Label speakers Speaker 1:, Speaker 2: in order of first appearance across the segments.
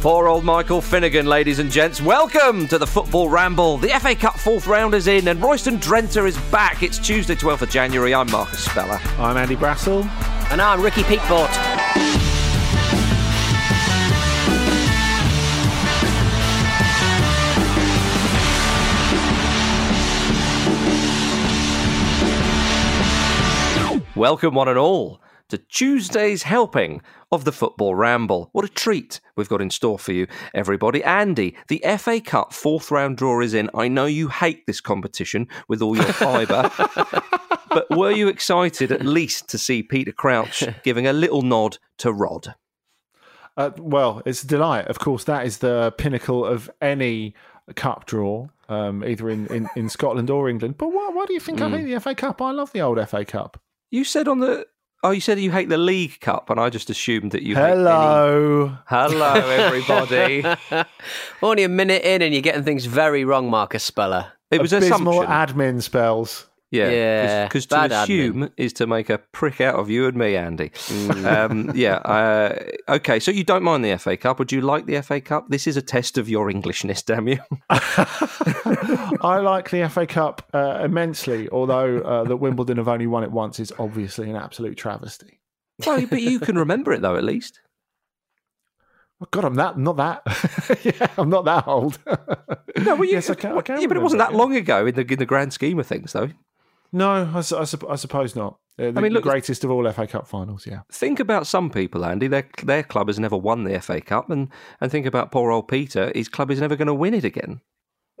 Speaker 1: Poor old Michael Finnegan, ladies and gents. Welcome to the Football Ramble. The FA Cup fourth round is in and Royston Drenthe is back. It's Tuesday, 12th of January. I'm Marcus Speller.
Speaker 2: I'm Andy Brassell.
Speaker 3: And I'm Ricky Peakbort.
Speaker 1: Welcome, one and all, to Tuesday's helping of the Football Ramble. What a treat we've got in store for you, everybody. Andy, the FA Cup fourth round draw is in. I know you hate this competition with all your fibre, but were you excited at least to see Peter Crouch giving a little nod to Rod?
Speaker 2: Uh, well, it's a delight. Of course, that is the pinnacle of any cup draw, um, either in, in, in Scotland or England. But why, why do you think I hate the FA Cup? I love the old FA Cup.
Speaker 1: You said on the oh, you said you hate the League Cup, and I just assumed that you. hate any-
Speaker 2: Hello.
Speaker 1: Hello, everybody.
Speaker 3: Only a minute in, and you're getting things very wrong, Marcus Speller.
Speaker 1: It was an
Speaker 2: Abysmal
Speaker 1: assumption.
Speaker 2: admin spells.
Speaker 1: Yeah,
Speaker 3: Yeah,
Speaker 1: because to
Speaker 3: bad
Speaker 1: assume is to make a prick out of you and me, Andy. Um, yeah, uh, okay. So you don't mind the FA Cup? Would you like the FA Cup? This is a test of your Englishness, damn you.
Speaker 2: I like the FA Cup uh, immensely, although uh, that Wimbledon have only won it once is obviously an absolute travesty.
Speaker 1: well, but you can remember it though, at least.
Speaker 2: Oh, God, I'm that not that. yeah, I'm not that old.
Speaker 1: No, well, you,
Speaker 2: yes, I can. I can
Speaker 1: yeah, but it wasn't that
Speaker 2: remember
Speaker 1: long ago in the in the grand scheme of things, though.
Speaker 2: No, I, su- I, sup- I suppose not. Uh, the,
Speaker 1: mean, look-
Speaker 2: the greatest of all FA Cup finals. Yeah.
Speaker 1: Think about some people, Andy. Their their club has never won the FA Cup, and and think about poor old Peter. His club is never going to win it again.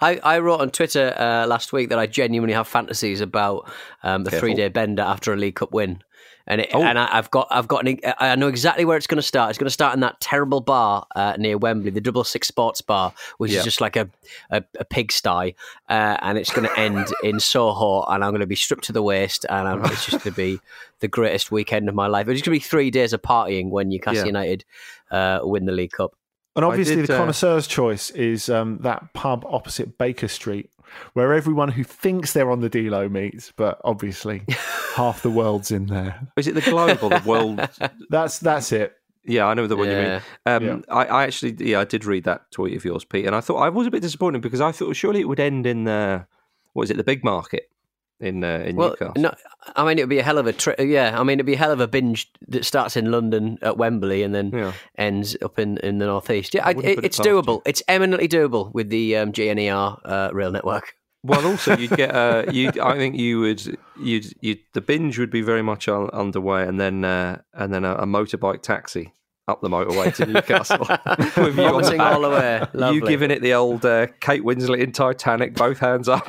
Speaker 3: I, I wrote on Twitter uh, last week that I genuinely have fantasies about um, the three day bender after a League Cup win. And it,
Speaker 1: Oh.
Speaker 3: and I, I've got I've got an, I know exactly where it's going to start. It's going to start in that terrible bar uh, near Wembley, the Double Six Sports Bar, which
Speaker 1: Yeah.
Speaker 3: is just like a a, a pigsty, uh, and it's going to end in Soho, and I'm going to be stripped to the waist, and I'm, it's just going to be the greatest weekend of my life. It's going to be three days of partying when Newcastle
Speaker 1: Yeah.
Speaker 3: United uh, win the League Cup.
Speaker 2: And obviously,
Speaker 1: did,
Speaker 2: the
Speaker 1: uh,
Speaker 2: connoisseur's choice is um, that pub opposite Baker Street, where everyone who thinks they're on the Delo meets, but obviously half the world's in there.
Speaker 1: Is it the globe or the world?
Speaker 2: That's that's it.
Speaker 1: Yeah, I know the one you mean.
Speaker 3: Yeah.
Speaker 1: Um,
Speaker 2: Yeah.
Speaker 1: I, I actually, yeah, I did read that tweet of yours, Pete, and I thought I was a bit disappointed because I thought surely it would end in the what is it, the big market in uh, in
Speaker 3: Well,
Speaker 1: Newcastle.
Speaker 3: no, I mean it'd be a hell of a trip. Yeah, I mean it'd be a hell of a binge that starts in London at Wembley and then
Speaker 1: Yeah.
Speaker 3: ends up in, in the northeast. Yeah, I, it,
Speaker 1: put it
Speaker 3: it's
Speaker 1: you.
Speaker 3: doable. It's eminently doable with the um, GNER uh, rail network.
Speaker 1: Well, also you'd get uh, you. I think you would. You'd. You. The binge would be very much un- underway, and then uh, and then a, a motorbike taxi up the motorway to Newcastle with you on the
Speaker 3: Vomiting all the way. Lovely.
Speaker 1: You giving it the old uh, Kate Winslet in Titanic, both hands up.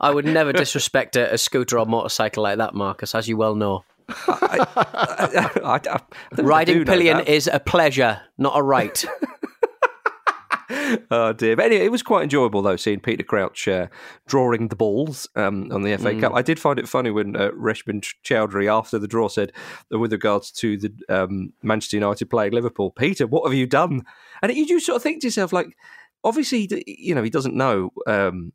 Speaker 3: I would never disrespect a, a scooter or motorcycle like that, Marcus, as you well know.
Speaker 1: I, I, I don't I
Speaker 3: Riding
Speaker 1: know
Speaker 3: pillion
Speaker 1: that.
Speaker 3: is a pleasure, not a right.
Speaker 1: Oh dear! But anyway, it was quite enjoyable though seeing Peter Crouch uh, drawing the balls um, on the FA
Speaker 3: Mm.
Speaker 1: Cup. I did find it funny when uh, Reshmin Chowdhury after the draw said, with regards to the um, Manchester United playing Liverpool, Peter, what have you done? And you do sort of think to yourself, like, obviously, you know, he doesn't know um,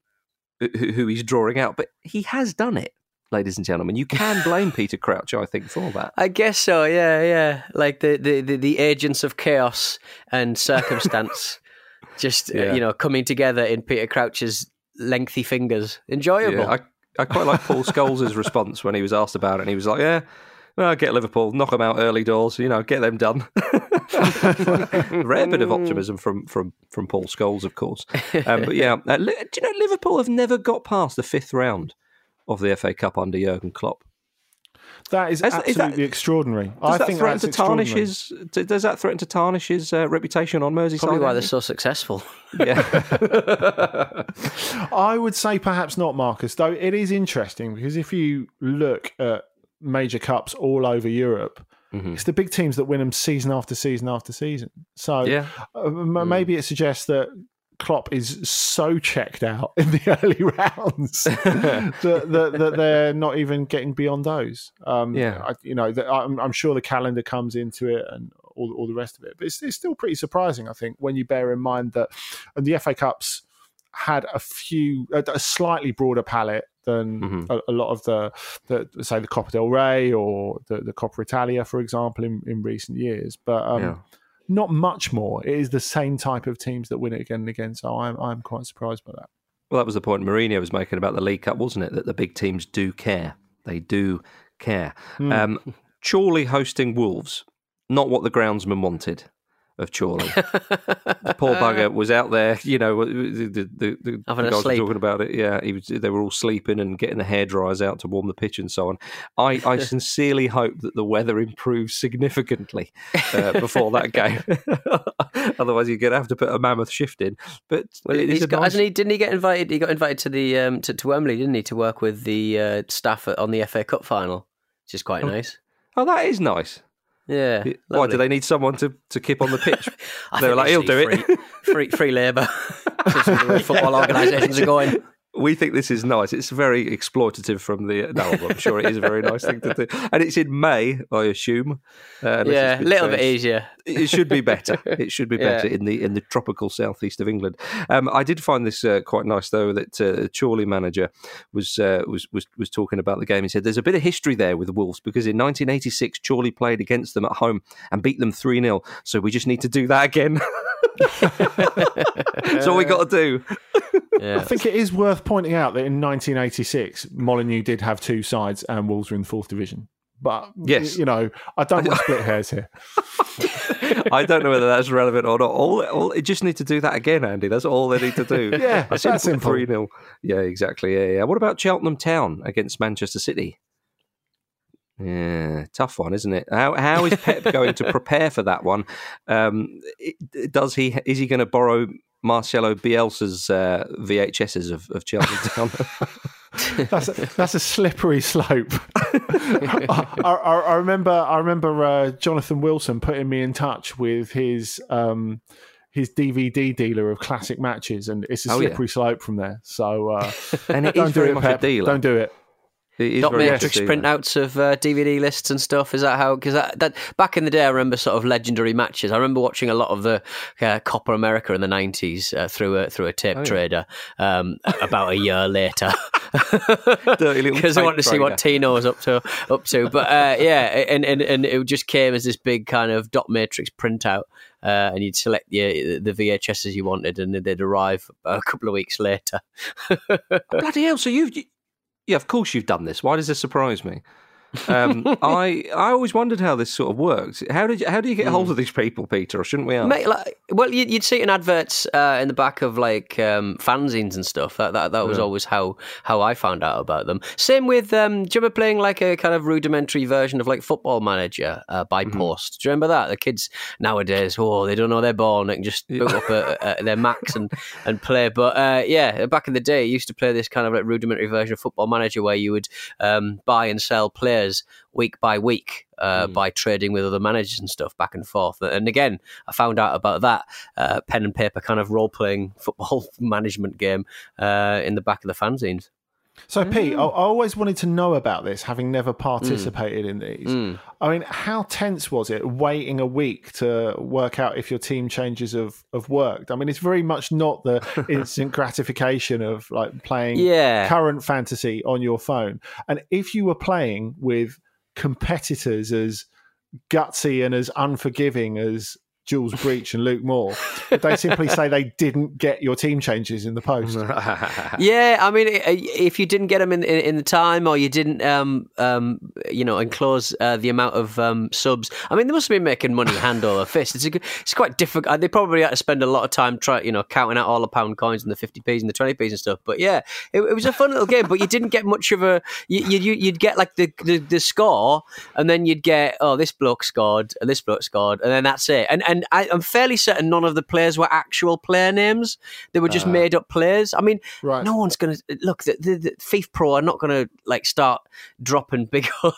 Speaker 1: who, who he's drawing out, but he has done it, ladies and gentlemen. You can blame Peter Crouch, I think, for that.
Speaker 3: I guess so. Yeah, yeah. Like the the, the, the agents of chaos and circumstance, just uh,
Speaker 1: Yeah.
Speaker 3: you know, coming together in Peter Crouch's lengthy fingers. Enjoyable.
Speaker 1: Yeah, I, I quite like Paul Scholes' response when he was asked about it. And he was like, "Yeah, well, get Liverpool, knock them out early doors, you know, get them done." Rare bit of optimism from from from Paul Scholes, of course. Um, but yeah, uh, do you know Liverpool have never got past the fifth round of the FA Cup under Jurgen Klopp?
Speaker 2: That is
Speaker 1: Is that- is
Speaker 2: absolutely
Speaker 1: that-
Speaker 2: extraordinary.
Speaker 1: Does
Speaker 2: I
Speaker 1: that
Speaker 2: think
Speaker 1: threaten to tarnish his? Does that threaten to tarnish his uh, reputation on Merseyside?
Speaker 3: Probably why they're so successful.
Speaker 1: Yeah.
Speaker 2: I would say perhaps not, Marcus. Though it is interesting because if you look at major cups all over Europe,
Speaker 1: Mhm.
Speaker 2: it's the big teams that win them season after season after season. So
Speaker 1: Yeah.
Speaker 2: uh, m- maybe it suggests that Klopp is so checked out in the early rounds that, that, that they're not even getting beyond those. Um,
Speaker 1: Yeah.
Speaker 2: I, you know, that I'm, I'm sure the calendar comes into it and all, all the rest of it, but it's, it's still pretty surprising, I think, when you bear in mind that and the FA Cups had a few a, a slightly broader palette than
Speaker 1: Mhm.
Speaker 2: a, a lot of the, the say the Copa del Rey or the, the Coppa Italia, for example, in, in recent years. But um,
Speaker 1: Yeah.
Speaker 2: Not much more. It is the same type of teams that win it again and again. So I'm I'm quite surprised by that.
Speaker 1: Well, that was the point Mourinho was making about the League Cup, wasn't it? That the big teams do care. They do care.
Speaker 2: Hmm.
Speaker 1: Um, Chorley hosting Wolves, not what the groundsman wanted of Chorley. the poor bugger was out there, you know, the, the, the, the
Speaker 3: Having
Speaker 1: guys were talking about it. Yeah, he was, they were all sleeping and getting the hair dryers out to warm the pitch and so on. I, I sincerely hope that the weather improves significantly uh, before that game. Otherwise, you're going to have to put a mammoth shift in. But
Speaker 3: Well,
Speaker 1: it is
Speaker 3: he's got,
Speaker 1: nice-
Speaker 3: he? Didn't he get invited? He got invited to the um, to, to Wembley, didn't he, to work with the uh, staff at, on the FA Cup final, which is quite nice.
Speaker 1: Oh, that is nice.
Speaker 3: Yeah.
Speaker 1: Why do they need someone to, to keep on the pitch? They were like, he'll do it.
Speaker 3: Free, free, free labour. Football organisations are going.
Speaker 1: We think this is nice. It's very exploitative from the. No, I'm sure it is a very nice thing to do. And it's in May, I assume. Uh,
Speaker 3: Yeah, a little bit easier.
Speaker 1: It should be better. It should be
Speaker 3: Yeah.
Speaker 1: better in the in the tropical southeast of England. Um, I did find this uh, quite nice though that uh, the Chorley manager was, uh, was was was talking about the game. He said there's a bit of history there with the Wolves because in 1986 Chorley played against them at home and beat them three 0 So we just need to do that again. That's all we got to do.
Speaker 2: I think it is worth pointing out that in 1986, Molyneux did have two sides and Wolves were in the fourth division. But
Speaker 1: Yes.
Speaker 2: you know, I don't want to split hairs here.
Speaker 1: I don't know whether that's relevant or not. All, all it just need to do that again, Andy. That's all they need to do.
Speaker 2: Yeah,
Speaker 1: That's
Speaker 2: that's simple.
Speaker 1: Three 0 Yeah, exactly. Yeah, yeah. What about Cheltenham Town against Manchester City? Yeah, tough one, isn't it? How how is Pep going to prepare for that one? Um, does he is he going to borrow Marcelo Bielsa's uh, VHSs of, of Cheltenham Town?
Speaker 2: That's a, that's a slippery slope. I, I, I remember I remember uh, Jonathan Wilson putting me in touch with his um, his DVD dealer of classic matches, and it's a
Speaker 1: Oh, yeah.
Speaker 2: slippery slope from there. So uh,
Speaker 1: and it
Speaker 2: do
Speaker 1: very
Speaker 2: it,
Speaker 1: much
Speaker 2: Pep.
Speaker 1: a dealer.
Speaker 2: Don't do it.
Speaker 3: Dot
Speaker 1: very much a
Speaker 3: matrix printouts of uh, DVD lists and stuff. Is that how? Because that, that back in the day, I remember sort of legendary matches. I remember watching a lot of the uh, Copa America in the nineties uh, through a through a tape
Speaker 1: Oh, yeah.
Speaker 3: trader. Um, about a year later, because I wanted to see what. Tino was up to up to. But uh, yeah, and, and and it just came as this big kind of dot matrix printout. Uh, and you'd select the, the VHSs you wanted, and they'd arrive a couple of weeks later.
Speaker 1: Bloody hell! So you've, you, yeah, of course you've done this. Why does this surprise me? Um, I I always wondered how this sort of works. How did you, how do you get hold of these people, Peter? Or shouldn't we ask?
Speaker 3: Mate, like, well, you'd, you'd see it in adverts uh, in the back of like um, fanzines and stuff. That that, that was
Speaker 1: Yeah.
Speaker 3: always how how I found out about them. Same with um, do you remember playing like a kind of rudimentary version of like Football Manager uh, by
Speaker 1: Mm-hmm.
Speaker 3: post? Do you remember that? The kids nowadays, oh, they don't know they're born. They can just boot up a, a, their Macs and and play. But uh, yeah, back in the day, you used to play this kind of like rudimentary version of Football Manager where you would um, buy and sell players week by week uh,
Speaker 1: Hmm.
Speaker 3: by trading with other managers and stuff back and forth. And again, I found out about that uh, pen and paper kind of role playing football management game uh, in the back of the fanzines.
Speaker 2: So, Pete,
Speaker 1: Mm.
Speaker 2: I, I always wanted to know about this, having never participated in these.
Speaker 1: Mm.
Speaker 2: I mean, how tense was it waiting a week to work out if your team changes of, of worked? I mean, it's very much not the instant gratification of like playing
Speaker 3: Yeah.
Speaker 2: current fantasy on your phone. And if you were playing with competitors as gutsy and as unforgiving as Jules Breach and Luke Moore, they simply say they didn't get your team changes in the post.
Speaker 3: Yeah, I mean, if you didn't get them in, in, in the time, or you didn't, um, um, you know, enclose uh, the amount of um, subs, I mean, they must have been making money hand over fist. It's a, it's quite difficult. They probably had to spend a lot of time trying, you know, counting out all the pound coins and the fifty p's and the twenty p's and stuff. But yeah, it, it was a fun little game. But you didn't get much of a. You, you you'd get like the, the the score, and then you'd get oh this bloke scored and this bloke scored, and then that's it. And and and I, am fairly certain none of the players were actual player names. They were just uh, made up players. I mean, right. no one's going to look. The, the, the FIFPro are not going to like start dropping big old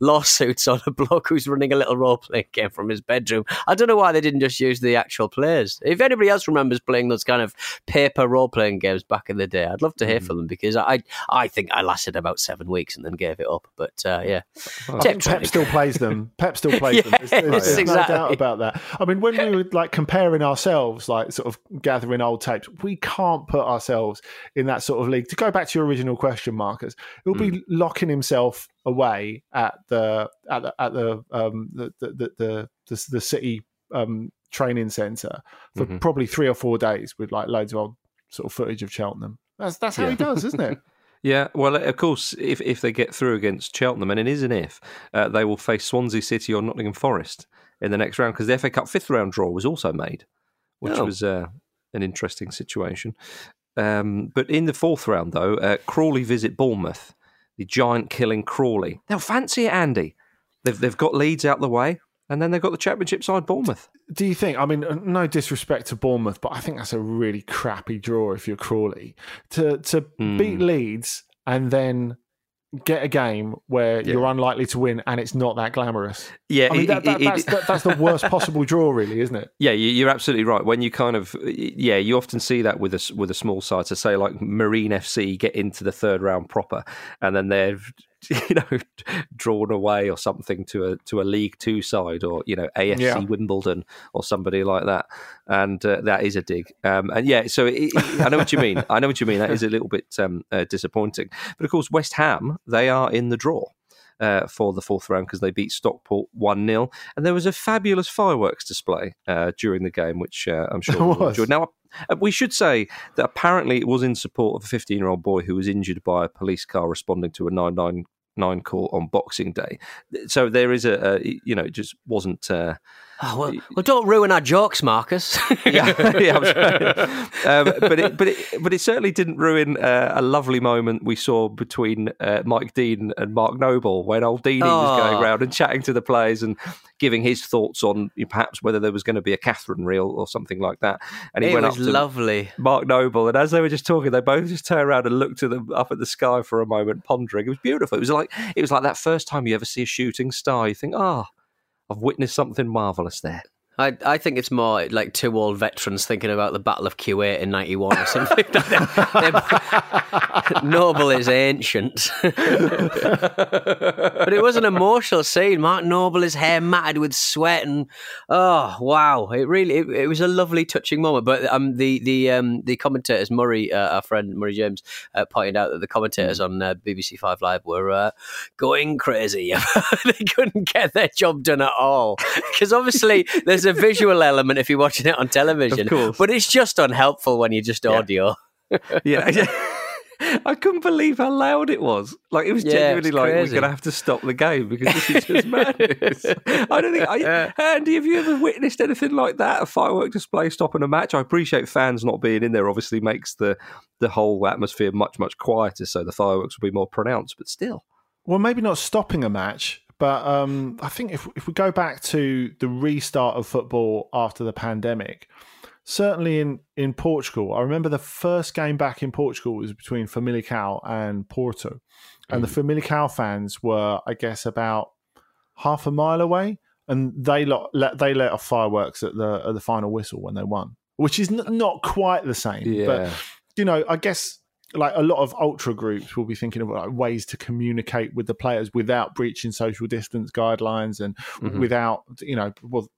Speaker 3: lawsuits on a bloke who's running a little role playing game from his bedroom. I don't know why they didn't just use the actual players. If anybody else remembers playing those kind of paper role playing games back in the day, I'd love to hear mm. from them because I I think I lasted about seven weeks and then gave it up. But uh, yeah,
Speaker 2: well, Pep still plays them. Pep still plays yes, them. There's, there's, there's exactly. no doubt about that. I mean, when we were like comparing ourselves, like sort of gathering old tapes, we can't put ourselves in that sort of league. To go back to your original question, Marcus, will mm. be locking himself away at the at the at the um the the the, the, the city um training centre for mm-hmm. probably three or four days with like loads of old sort of footage of Cheltenham. That's that's how yeah. he does, isn't it?
Speaker 1: Yeah, well, of course, if if they get through against Cheltenham, and it is an if, uh, they will face Swansea City or Nottingham Forest in the next round because the FA Cup fifth round draw was also made, which oh. was uh, an interesting situation. Um, but in the fourth round, though, uh, Crawley visit Bournemouth, the giant killing Crawley. They'll fancy it, Andy. They've they've got Leeds out the way and then they've got the championship side Bournemouth.
Speaker 2: Do you think? I mean, uh, no disrespect to Bournemouth, but I think that's a really crappy draw if you're Crawley to to mm. beat Leeds and then get a game where yeah. you're unlikely to win and it's not that glamorous.
Speaker 1: Yeah,
Speaker 2: I mean, it, that, that, it, that's, that, that's, the worst possible draw, really, isn't it?
Speaker 1: Yeah, you're absolutely right. When you kind of, yeah, you often see that with a with a small side. To so say like Marine FC get into the third round proper, and then they're you know drawn away or something to a to a League Two side or you know AFC yeah. Wimbledon or somebody like that, and uh, that is a dig. Um, and yeah, so it, it, I know what you mean. I know what you mean. That is a little bit um, uh, disappointing. But of course, West Ham they are in the draw. Uh, for the fourth round because they beat Stockport 1 0. And there was a fabulous fireworks display uh, during the game, which uh, I'm sure we'll enjoy. Now, uh, we should say that apparently it was in support of a 15 year old boy who was injured by a police car responding to a 999 nine call on Boxing Day. So there is a, a you know, it just wasn't. Uh,
Speaker 3: oh, well, well, don't ruin our jokes, Marcus.
Speaker 1: yeah, yeah um, but it, but it, but it certainly didn't ruin uh, a lovely moment we saw between uh, Mike Dean and Mark Noble when old Deanie oh. was going around and chatting to the players and giving his thoughts on perhaps whether there was going to be a Catherine reel or something like that. And he
Speaker 3: it
Speaker 1: went
Speaker 3: up
Speaker 1: to
Speaker 3: lovely.
Speaker 1: Mark Noble, and as they were just talking, they both just turned around and looked to them up at the sky for a moment, pondering. It was beautiful. It was like it was like that first time you ever see a shooting star. You think, ah, oh, I've witnessed something marvelous there.
Speaker 3: I, I think it's more like two old veterans thinking about the Battle of Kuwait in '91 or something. Noble is ancient, but it was an emotional scene. Mark Noble, his hair matted with sweat, and oh wow, it really it, it was a lovely, touching moment. But um, the the um, the commentators, Murray, uh, our friend Murray James, uh, pointed out that the commentators on uh, BBC Five Live were uh, going crazy. they couldn't get their job done at all because obviously there's there's a visual element if you're watching it on television, but it's just unhelpful when you're just audio.
Speaker 1: yeah. yeah. I couldn't believe how loud it was. Like it was genuinely like crazy. we're going to have to stop the game because this is just madness. I don't think. I, uh. Andy, have you ever witnessed anything like that? A firework display stopping a match? I appreciate fans not being in there. Obviously, makes the the whole atmosphere much much quieter, so the fireworks will be more pronounced. But still,
Speaker 2: well, maybe not stopping a match, but um, I think if if we go back to the restart of football after the pandemic, certainly in, in Portugal, I remember the first game back in Portugal was between Famalicão and Porto, and mm. the Famalicão fans were, I guess, about half a mile away, and they let they let off fireworks at the at the final whistle when they won, which is n- not quite the same. Yeah. But you know, I guess like a lot of ultra groups will be thinking of like ways to communicate with the players without breaching social distance guidelines and mm-hmm. without you know well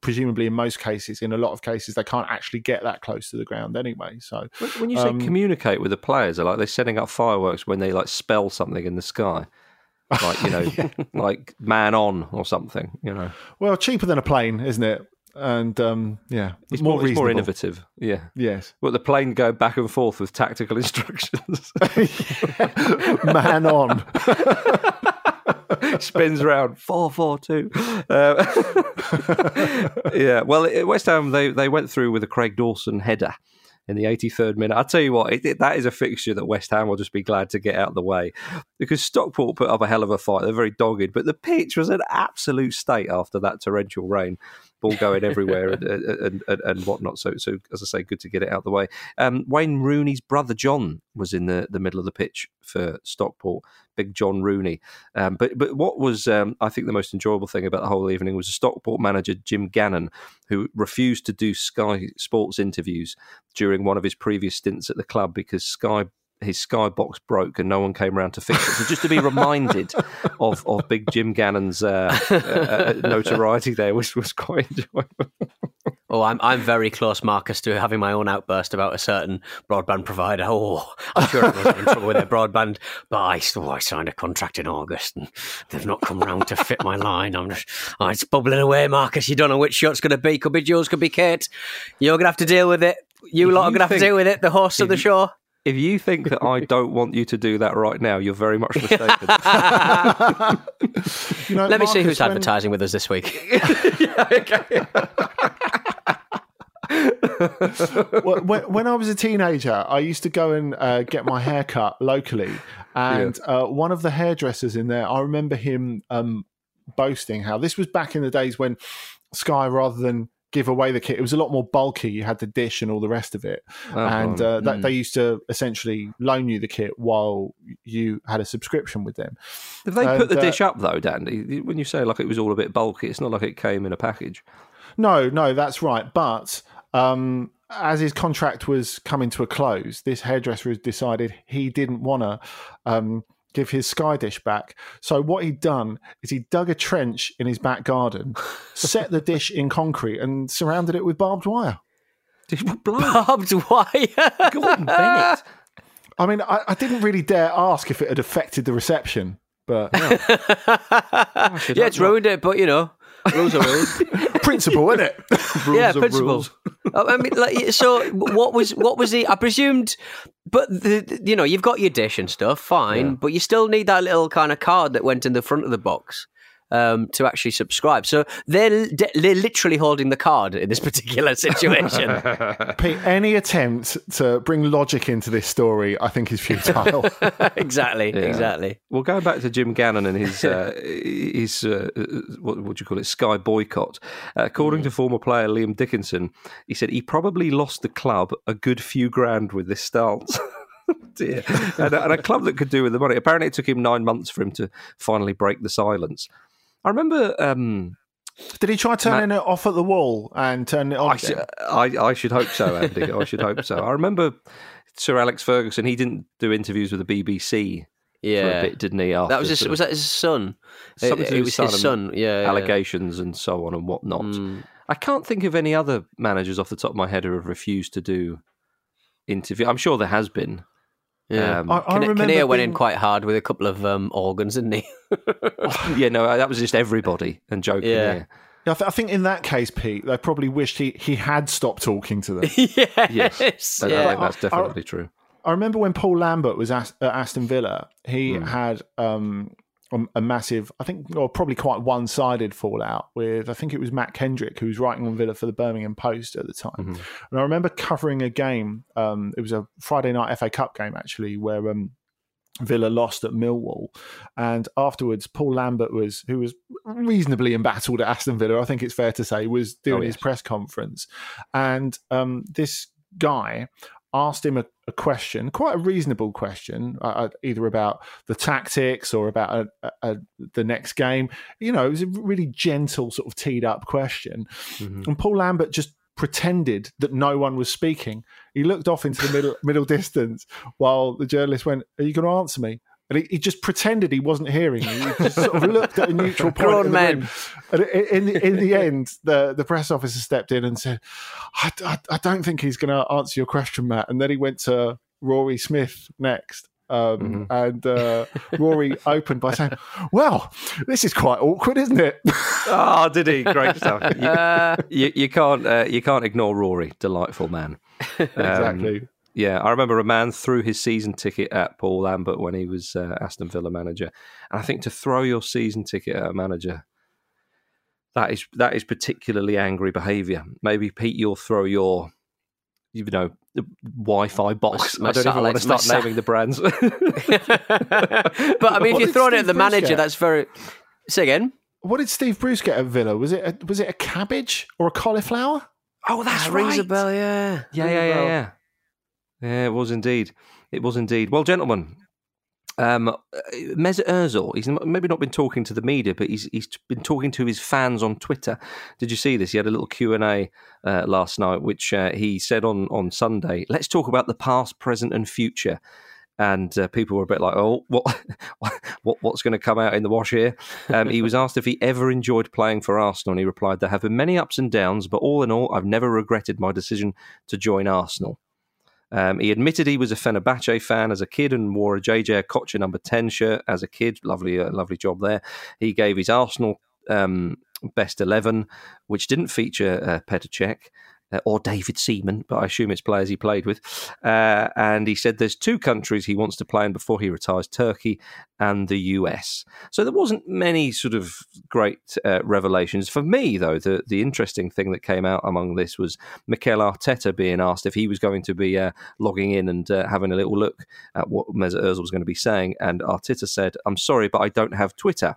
Speaker 2: presumably in most cases in a lot of cases they can't actually get that close to the ground anyway so
Speaker 1: when you say um, communicate with the players are like they're setting up fireworks when they like spell something in the sky like you know yeah. like man on or something you know
Speaker 2: well cheaper than a plane isn't it and um, yeah,
Speaker 1: it's more, more, it's more innovative. Yeah.
Speaker 2: Yes.
Speaker 1: Well, the plane go back and forth with tactical instructions.
Speaker 2: Man on.
Speaker 1: Spins around four four two. Uh, yeah. Well, West Ham they they went through with a Craig Dawson header. in the 83rd minute. I'll tell you what, it, it, that is a fixture that West Ham will just be glad to get out of the way because Stockport put up a hell of a fight. They're very dogged, but the pitch was an absolute state after that torrential rain ball going everywhere and, and, and, and, whatnot. So, so as I say, good to get it out of the way. Um, Wayne Rooney's brother John was in the, the middle of the pitch for Stockport, Big John Rooney. Um, but but what was um, I think the most enjoyable thing about the whole evening was the Stockport manager Jim Gannon, who refused to do Sky Sports interviews during one of his previous stints at the club because Sky his skybox broke and no one came around to fix it. So just to be reminded of, of Big Jim Gannon's uh, uh, uh, notoriety there was, was quite enjoyable.
Speaker 3: Oh, I'm I'm very close, Marcus, to having my own outburst about a certain broadband provider. Oh, I'm sure I was in trouble with their broadband, but I, oh, I signed a contract in August and they've not come round to fit my line. I'm just, oh, it's bubbling away, Marcus. You don't know which shot's going to be. Could be Jules, could be Kate. You're going to have to deal with it. You if lot you are going to have to deal with it. The host of the show
Speaker 1: if you think that I don't want you to do that right now, you're very much mistaken.
Speaker 3: you know, Let Marcus, me see who's when... advertising with us this week.
Speaker 2: when, when, I was a teenager, I used to go and uh, get my hair cut locally, and yeah. uh, one of the hairdressers in there, I remember him um, boasting how this was back in the days when Sky, rather than give away the kit. It was a lot more bulky. You had the dish and all the rest of it, oh, and uh, that, mm. they used to essentially loan you the kit while you had a subscription with them.
Speaker 1: Did they and, put the uh, dish up though, Dan? When you say like it was all a bit bulky, it's not like it came in a package.
Speaker 2: No, no, that's right. But um, as his contract was coming to a close, this hairdresser has decided he didn't want to. Um, give his sky dish back. So what he'd done is he dug a trench in his back garden, set the dish in concrete, and surrounded it with barbed wire.
Speaker 3: Barbed wire. Gordon Bennett.
Speaker 2: I mean, I, I, didn't really dare ask if it had affected the reception, but
Speaker 3: yeah, yeah it's ruined it. But you know, rules are rules.
Speaker 2: principle, isn't it?
Speaker 3: rules yeah, principle. Oh, Oh, I mean, like, so what was what was the? I presumed, but the, you know, you've got your dish and stuff, fine, yeah. but you still need that little kind of card that went in the front of the box um, to actually subscribe. So they're, they're literally holding the card in this particular situation.
Speaker 2: Pete, any attempt to bring logic into this story, I think, is futile.
Speaker 3: exactly, yeah. exactly.
Speaker 1: Well, going back to Jim Gannon and his uh, his uh, what would you call it, Sky boycott. Uh, according mm. to former player Liam Dickinson, he said he probably lost the club a good few grand with this stance. dear. And, and, a club that could do with the money. Apparently, it took him nine months for him to finally break the silence. I remember. Um,
Speaker 2: did he try turning Matt, it off at the wall and turn it on? I,
Speaker 1: sh- I, I, should hope so, Andy. I should hope so. I remember Sir Alex Ferguson. He didn't do interviews with the BBC yeah. for a bit, didn't he?
Speaker 3: that was his, was that his son?
Speaker 1: Something
Speaker 3: it, it was his son. Yeah,
Speaker 1: allegations yeah. and so on and whatnot. Mm. I can't think of any other managers off the top of my head who have refused to do interview. I'm sure there has been.
Speaker 3: Yeah, um, I, I remember Kinnear went in quite hard with a couple of um, organs, didn't he?
Speaker 1: yeah, no, that was just everybody and joking. Yeah.
Speaker 2: I, th- I, think in that case, Pete, they probably wished he, he had stopped talking to them.
Speaker 3: yes,
Speaker 1: yes. I, yeah. that's definitely I, true.
Speaker 2: I remember when Paul Lambert was at, at Aston Villa, he mm. had um, a massive, I think, or probably quite one sided fallout with, I think it was Matt Kendrick, who was writing on Villa for the Birmingham Post at the time. Mm-hmm. And I remember covering a game, um, it was a Friday night FA Cup game actually, where um, Villa lost at Millwall. And afterwards, Paul Lambert was, who was reasonably embattled at Aston Villa, I think it's fair to say, was doing oh, yes. his press conference. And um, this guy asked him a, a, question, quite a reasonable question, uh, uh either about the tactics or about a, a, the next game. You know, it was a really gentle, sort of teed up question. Mm-hmm. And Paul Lambert just pretended that no one was speaking. He looked off into the middle middle distance while the journalist went, "Are you going to answer me?" And he, he, just pretended he wasn't hearing. You. He just sort of looked at a neutral point.
Speaker 3: Grown men.
Speaker 2: And in the, in the end, the, the press officer stepped in and said, I, I, I don't think he's going to answer your question, Matt. And then he went to Rory Smith next. Um, mm-hmm. And uh, Rory opened by saying, "Well, this is quite awkward, isn't it?"
Speaker 1: oh, did he? Great stuff. You, uh, you, you can't uh, you can't ignore Rory. Delightful man.
Speaker 2: Um, exactly.
Speaker 1: Yeah, I remember a man threw his season ticket at Paul Lambert when he was uh, Aston Villa manager, and I think to throw your season ticket at a manager that is that is particularly angry behaviour. Maybe Pete, you'll throw your you know, Wi-Fi box.
Speaker 3: My- my
Speaker 1: I don't even want to start
Speaker 3: my sa-
Speaker 1: naming the brands.
Speaker 3: but I mean, if you're
Speaker 2: did
Speaker 3: throwing it at the
Speaker 2: Bruce
Speaker 3: manager,
Speaker 2: get?
Speaker 3: that's very. Say again.
Speaker 2: What did Steve Bruce get at Villa? Was it a, was it a cabbage or a cauliflower?
Speaker 1: oh, that's
Speaker 3: Ah, Rings a bell, yeah.
Speaker 1: Yeah, yeah, yeah, yeah. Yeah, it was indeed. It was indeed. Well, gentlemen, um, uh, Mesut Ozil, he's maybe not been talking to the media, but he's he's been talking to his fans on Twitter. Did you see this? He had a little Q and A uh, last night, which uh, he said on on Sunday. Let's talk about the past, present, and future. And uh, people were a bit like, "Oh, what, what what's going to come out in the wash here?" Um, he was asked if he ever enjoyed playing for Arsenal, and he replied, "There have been many ups and downs, but all in all, I've never regretted my decision to join Arsenal." Um, he admitted he was a Fenerbahce fan as a kid and wore a JJ Okocha number 10 shirt as a kid. Lovely, uh, lovely job there. He gave his Arsenal um, best 11, which didn't feature uh, Petr Cech. Uh, or David Seaman, but I assume it's players he played with. Uh, and he said there's two countries he wants to play in before he retires Turkey and the US. So there wasn't many sort of great uh, revelations. For me, though, the, the interesting thing that came out among this was Mikel Arteta being asked if he was going to be uh, logging in and uh, having a little look at what Mesut Ozil was going to be saying. And Arteta said, I'm sorry, but I don't have Twitter.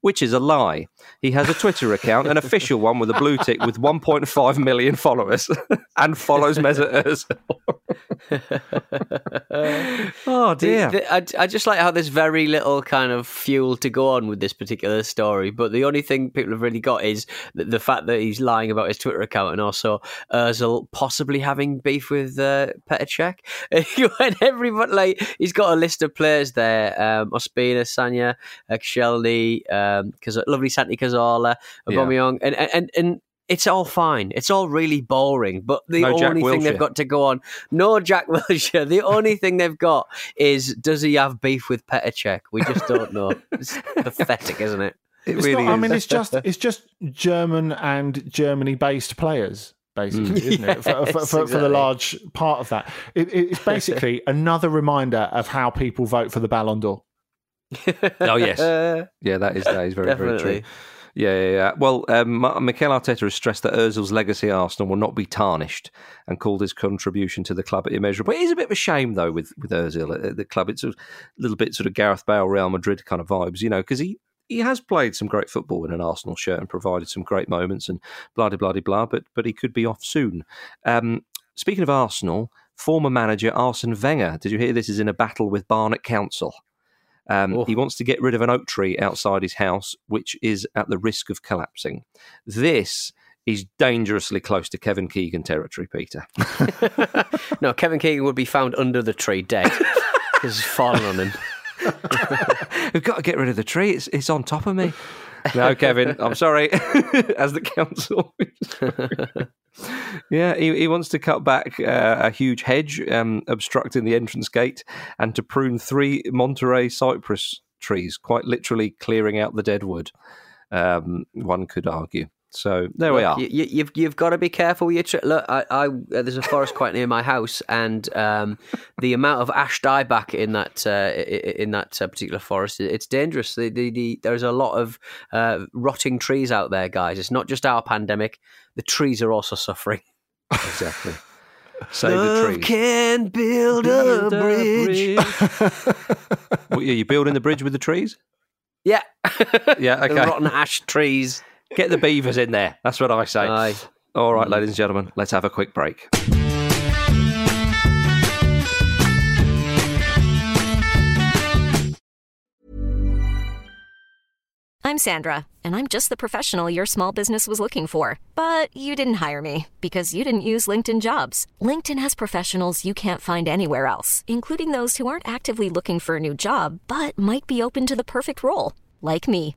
Speaker 1: Which is a lie. He has a Twitter account, an official one with a blue tick with 1.5 million followers, and follows Mesut Ozil. oh dear!
Speaker 3: the- I, I just like how there's very little kind of fuel to go on with this particular story. But the only thing people have really got is the, the fact that he's lying about his Twitter account and also Ozil possibly having beef with uh, Petr Cech. when everybody, like, he's got a list of players there: um, Ospina, Sagna, Koscielny, um, Kaz- lovely Santi Cazorla,
Speaker 1: Yeah.
Speaker 3: Aubameyang, and and and. and it's all fine. It's all really boring. But the
Speaker 1: No
Speaker 3: only thing they've got to go on, no Jack Wilshere. The only thing they've got is does he have beef with Petr Cech? We just don't know. It's pathetic, isn't it?
Speaker 1: it
Speaker 2: It's
Speaker 1: really
Speaker 2: not, I mean, it's just it's just German and Germany-based players, basically,
Speaker 1: Mm.
Speaker 2: isn't it? For, for,
Speaker 3: Yes,
Speaker 2: for, for the large part of that, it, it's basically another reminder of how people vote for the Ballon d'Or.
Speaker 1: Oh, yes. Yeah, that is that is very very true. Yeah, yeah, yeah. Well, um, Mikel Arteta has stressed that Ozil's legacy at Arsenal will not be tarnished, and called his contribution to the club immeasurable. But It is a bit of a shame though with with Ozil at- the club. It's a little bit sort of Gareth Bale, Real Madrid kind of vibes, you know, because he. He has played some great football in an Arsenal shirt and provided some great moments and blah blah blah blah. But but he could be off soon. Um, speaking of Arsenal, former manager Arsene Wenger. Did you hear this is in a battle with Barnet Council? Um,
Speaker 3: Oh.
Speaker 1: He wants to get rid of an oak tree outside his house, which is at the risk of collapsing. This is dangerously close to Kevin Keegan territory, Peter.
Speaker 3: no, Kevin Keegan would be found under the tree dead because it's fallen on him.
Speaker 1: We've got to get rid of the tree. It's, it's on top of me. No, Kevin, I'm sorry. As the council. yeah, he, he wants to cut back uh, a huge hedge um, obstructing the entrance gate and to prune three Monterey cypress trees, quite literally clearing out the dead wood, um, one could argue. So there we are.
Speaker 3: You, you, you've you've got to be careful with your tree. Look, I, I uh, there's a forest quite near my house, and um, the amount of ash dieback in that uh, i- i- in that uh, particular forest, it's dangerous. The, the, the, there's a lot of uh, rotting trees out there, guys. It's not just our pandemic; the trees are also suffering.
Speaker 1: Exactly. Save the
Speaker 3: Love
Speaker 1: trees.
Speaker 3: can build, a bridge.
Speaker 1: What, are you building the bridge with the trees?
Speaker 3: Yeah,
Speaker 1: Yeah,
Speaker 3: the
Speaker 1: okay.
Speaker 3: rotten ash trees.
Speaker 1: Get the beavers in there. That's what I say.
Speaker 3: Aye.
Speaker 1: All right, ladies and gentlemen, let's have a quick break.
Speaker 4: I'm Sandra, and I'm just the professional your small business was looking for. But you didn't hire me because you didn't use LinkedIn jobs. LinkedIn has professionals you can't find anywhere else, including those who aren't actively looking for a new job but might be open to the perfect role, like me.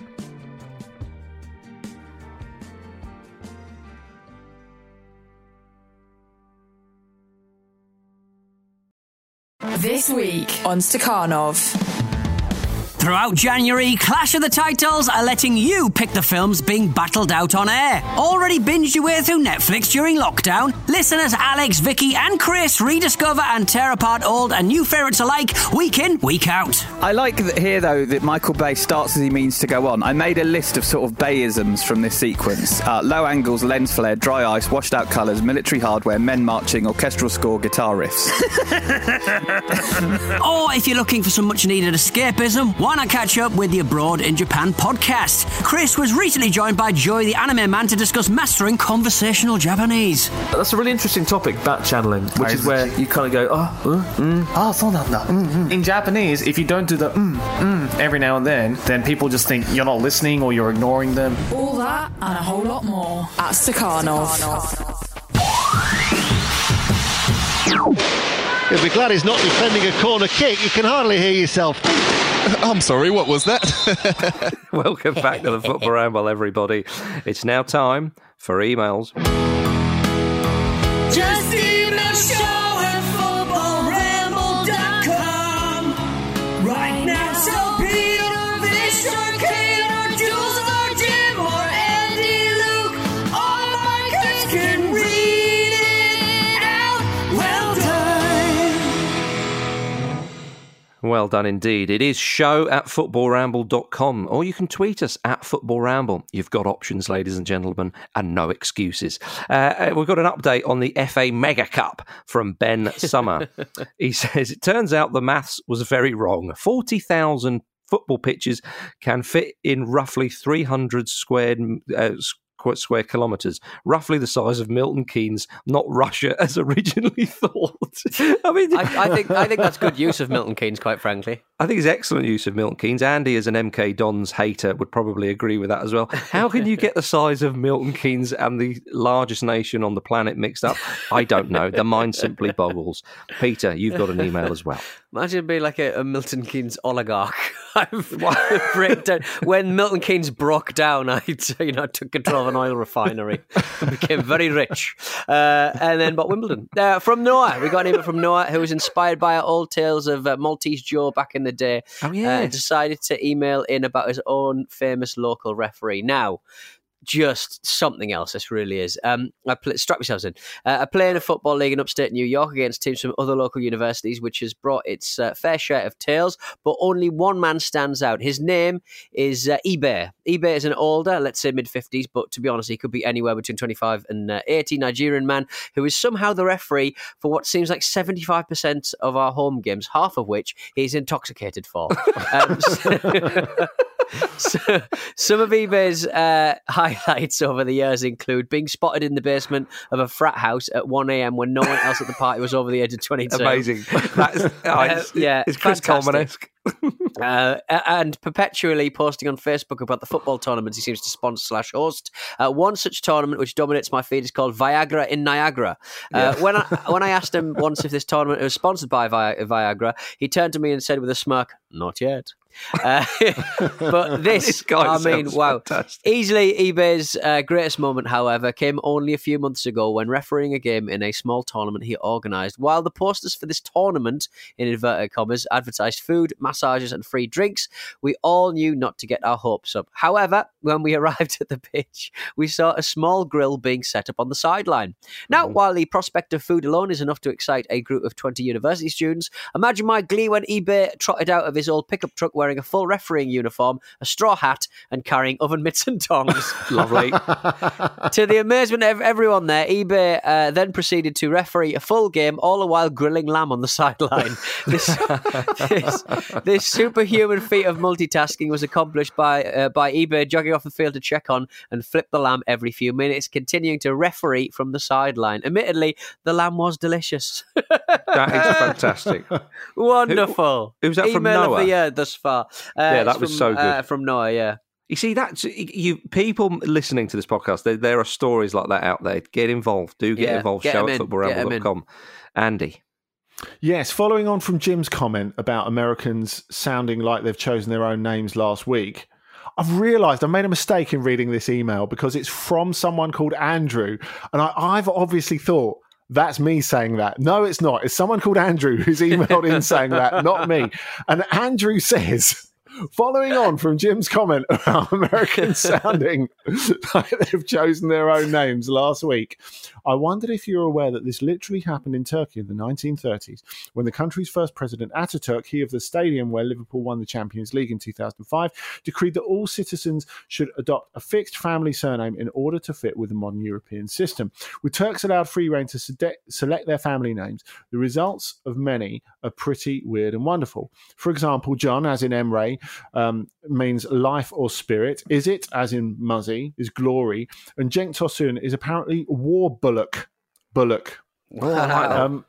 Speaker 5: This week on Stakhanov.
Speaker 6: Throughout January, Clash of the Titles are letting you pick the films being battled out on air. Already binged your way through Netflix during lockdown? Listeners Alex, Vicky, and Chris rediscover and tear apart old and new favourites alike week in, week out.
Speaker 7: I like that here, though, that Michael Bay starts as he means to go on. I made a list of sort of Bayisms from this sequence uh, low angles, lens flare, dry ice, washed out colours, military hardware, men marching, orchestral score, guitar riffs.
Speaker 6: or if you're looking for some much needed escapism, why not catch up with the Abroad in Japan podcast? Chris was recently joined by Joey, the anime man, to discuss mastering conversational Japanese.
Speaker 8: That's a really interesting topic, backchanneling, which is where you kind of go, oh, uh, mm, oh, so mm. In Japanese, if you don't do the mm, mm, every now and then, then people just think you're not listening or you're ignoring them.
Speaker 5: All that and a whole lot more at Stakhanov.
Speaker 9: You'll be glad he's not defending a corner kick. You can hardly hear yourself.
Speaker 10: I'm sorry, what was that?
Speaker 1: Welcome back to the Football Ramble, everybody. It's now time for emails.
Speaker 11: Just Well done
Speaker 1: indeed. It is show at footballramble.com or you can tweet us at footballramble. You've got options, ladies and gentlemen, and no excuses. Uh, we've got an update on the FA Mega Cup from Ben Summer. he says, It turns out the maths was very wrong. 40,000 football pitches can fit in roughly 300 squared uh, square kilometres, roughly the size of Milton Keynes, not Russia as originally thought. I mean,
Speaker 3: I, I think I think that's good use of Milton Keynes, quite frankly.
Speaker 1: I think it's excellent use of Milton Keynes. Andy, as an MK Dons hater, would probably agree with that as well. How can you get the size of Milton Keynes and the largest nation on the planet mixed up? I don't know. The mind simply boggles. Peter, you've got an email as well.
Speaker 3: Imagine being like a, a Milton Keynes oligarch. I've breakdown. When Milton Keynes broke down, I you know took control of an oil refinery and became very rich. Uh, and then bought Wimbledon. Uh, from Noah, we got an email from Noah who was inspired by our old tales of uh, Maltese Joe back in the day.
Speaker 1: Oh,
Speaker 3: uh, decided to email in about his own famous local referee. Now, just something else. This really is. Um, I play, strap yourselves in. Uh, I play in a football league in upstate New York against teams from other local universities, which has brought its uh, fair share of tales. But only one man stands out. His name is uh, eBay. eBay is an older, let's say mid fifties, but to be honest, he could be anywhere between twenty five and uh, eighty Nigerian man who is somehow the referee for what seems like seventy five percent of our home games, half of which he's intoxicated for. um, so- so, some of eBay's uh, highlights over the years include being spotted in the basement of a frat house at 1 a.m. when no one else at the party was over the age of 22.
Speaker 1: Amazing. That's, oh, it's,
Speaker 3: Uh, yeah,
Speaker 1: it's Chris
Speaker 3: fantastic.
Speaker 1: Coleman-esque.
Speaker 3: uh, and perpetually posting on Facebook about the football tournaments he seems to sponsor slash host. Uh, one such tournament which dominates my feed is called Viagra in Niagara. Uh, when I when I asked him once if this tournament was sponsored by Vi- Viagra, he turned to me and said with a smirk, not yet. Uh, but this,
Speaker 1: This guy
Speaker 3: I mean, wow.
Speaker 1: fantastic.
Speaker 3: Easily eBay's uh, greatest moment, however, came only a few months ago when refereeing a game in a small tournament he organised. While the posters for this tournament, in inverted commas, advertised food, massages, and free drinks, we all knew not to get our hopes up. However, when we arrived at the pitch, we saw a small grill being set up on the sideline. Now, while the prospect of food alone is enough to excite a group of 20 university students, imagine my glee when eBay trotted out of his old pickup truck wearing a full refereeing uniform, a straw hat, and carrying oven mitts and tongs.
Speaker 1: Lovely.
Speaker 3: to the amazement of everyone there, eBay uh, then proceeded to referee a full game, all the while grilling lamb on the sideline. This, this, this superhuman feat of multitasking was accomplished by uh, by eBay jogging off the field to check on and flip the lamb every few minutes, continuing to referee from the sideline. Admittedly, the lamb was delicious.
Speaker 1: That is fantastic.
Speaker 3: Wonderful.
Speaker 1: Who- who's that from
Speaker 3: Email of
Speaker 1: Noah?
Speaker 3: the year thus far. Uh,
Speaker 1: Yeah, that was
Speaker 3: from,
Speaker 1: so good.
Speaker 3: Uh, from Noah, yeah.
Speaker 1: You see, that's you. People listening to this podcast, there, there are stories like that out there. Get involved. Do get
Speaker 3: Yeah,
Speaker 1: involved.
Speaker 3: get
Speaker 1: Show
Speaker 3: 'em
Speaker 1: at
Speaker 3: in, get 'em in.
Speaker 1: footballramble.com. Andy.
Speaker 2: Yes, following on from Jim's comment about Americans sounding like they've chosen their own names last week, I've realised I made a mistake in reading this email because it's from someone called Andrew, and I, I've obviously thought that's me saying that. No, it's not. It's someone called Andrew who's emailed in saying that, not me. And Andrew says. Following on from Jim's comment about Americans sounding like they've chosen their own names last week, I wondered if you're aware that this literally happened in Turkey in the 1930s when the country's first president, Ataturk, he of the stadium where Liverpool won the Champions League in 2005, decreed that all citizens should adopt a fixed family surname in order to fit with the modern European system. With Turks allowed free reign to sede- select their family names, the results of many are pretty weird and wonderful. For example, John, as in Emre, um, means life or spirit. Is it, as in Muzzy, is glory. And Cenk Tosun is apparently war bullock. Bullock. Um,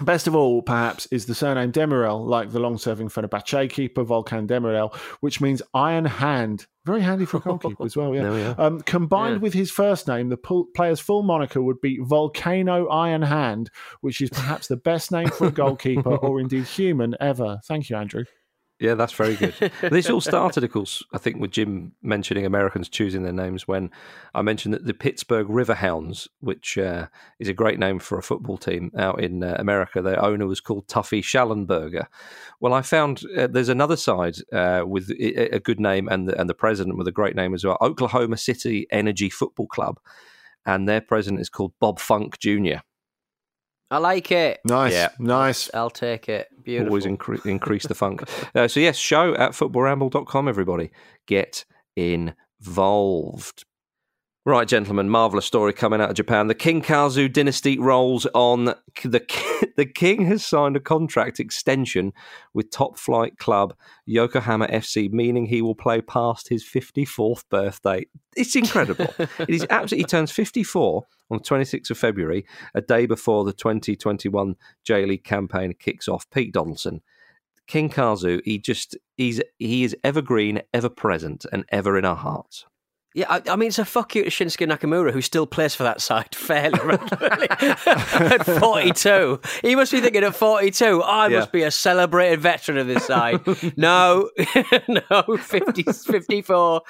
Speaker 2: Best of all, perhaps, is the surname Demirel, like the long-serving Fenerbahce keeper Volkan Demirel, which means iron hand. Very handy for a goalkeeper as well.
Speaker 1: We
Speaker 2: Yeah.
Speaker 1: are.
Speaker 2: Um, combined
Speaker 1: Yeah.
Speaker 2: with his first name, the player's full moniker would be Volcano Iron Hand, which is perhaps the best name for a goalkeeper or indeed human ever. Thank you, Andrew.
Speaker 1: Yeah, that's very good. this all started, of course, I think, with Jim mentioning Americans choosing their names when I mentioned that the Pittsburgh Riverhounds, which uh, is a great name for a football team out in uh, America, their owner was called Tuffy Shallenberger. Well, I found uh, there's another side uh, with a a good name and the, and the president with a great name as well Oklahoma City Energy Football Club. And their president is called Bob Funk Jr.
Speaker 3: I like it.
Speaker 2: Nice.
Speaker 1: Yeah.
Speaker 2: Nice.
Speaker 3: I'll take it. Beautiful.
Speaker 1: Always incre- increase the funk. Uh, so, yes, show at footballramble.com, everybody. Get involved. Right, gentlemen, marvelous story coming out of Japan. The King Kazu dynasty rolls on. The, the king has signed a contract extension with top flight club Yokohama FC, meaning he will play past his 54th birthday. It's incredible. it is absolutely, he turns 54 on the 26th of February, a day before the 2021 J League campaign kicks off. Pete Donaldson, King Kazu, he just, he's, he is evergreen, ever present, and ever in our hearts.
Speaker 3: Yeah, I, I mean, it's a fuck you to Shunsuke Nakamura, who still plays for that side fairly regularly at 42. He must be thinking at 42, I
Speaker 1: Yeah.
Speaker 3: must be a celebrated veteran of this side. no, no, 50, 54.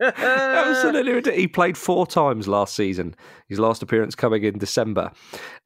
Speaker 1: Absolutely ridiculous. He played four times last season. His last appearance coming in December.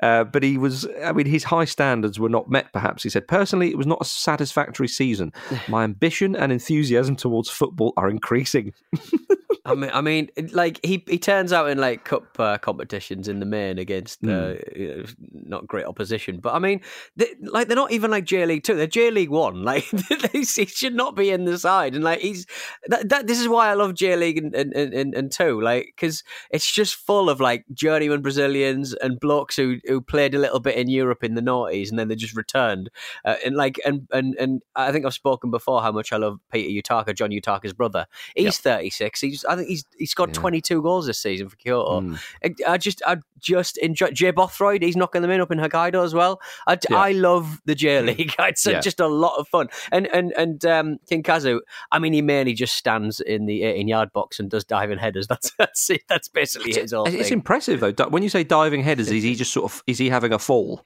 Speaker 1: Uh, but he was, I mean, his high standards were not met, perhaps. He said, Personally, it was not a satisfactory season. My ambition and enthusiasm towards football are increasing.
Speaker 3: I mean, I mean, like he he turns out in like cup uh, competitions in the main against uh, you know, not great opposition, but I mean, they, like they're not even like J League two; they're J League one. Like they, he should not be in the side, and like he's that. that this is why I love J League and and, and, and two, like because it's just full of like journeyman Brazilians and blokes who who played a little bit in Europe in the noughties, and then they just returned, uh, and like and and and I think I've spoken before how much I love Peter Utaka, John Utaka's brother. He's 36. He's I think he's he's scored 22 goals this season for Kyoto.
Speaker 1: Mm.
Speaker 3: I, I just I just enjoy Jay Bothroyd. He's knocking them in up in Hokkaido as well. I,
Speaker 1: Yeah.
Speaker 3: I love the J League. It's uh,
Speaker 1: Yeah.
Speaker 3: just a lot of fun. And and and um, King Kazu. I mean, he mainly just stands in the 18 yard box and does diving headers. That's that's it. That's basically his whole
Speaker 1: It's
Speaker 3: thing.
Speaker 1: impressive, though. When you say diving headers, is he just sort of, is he having a fall?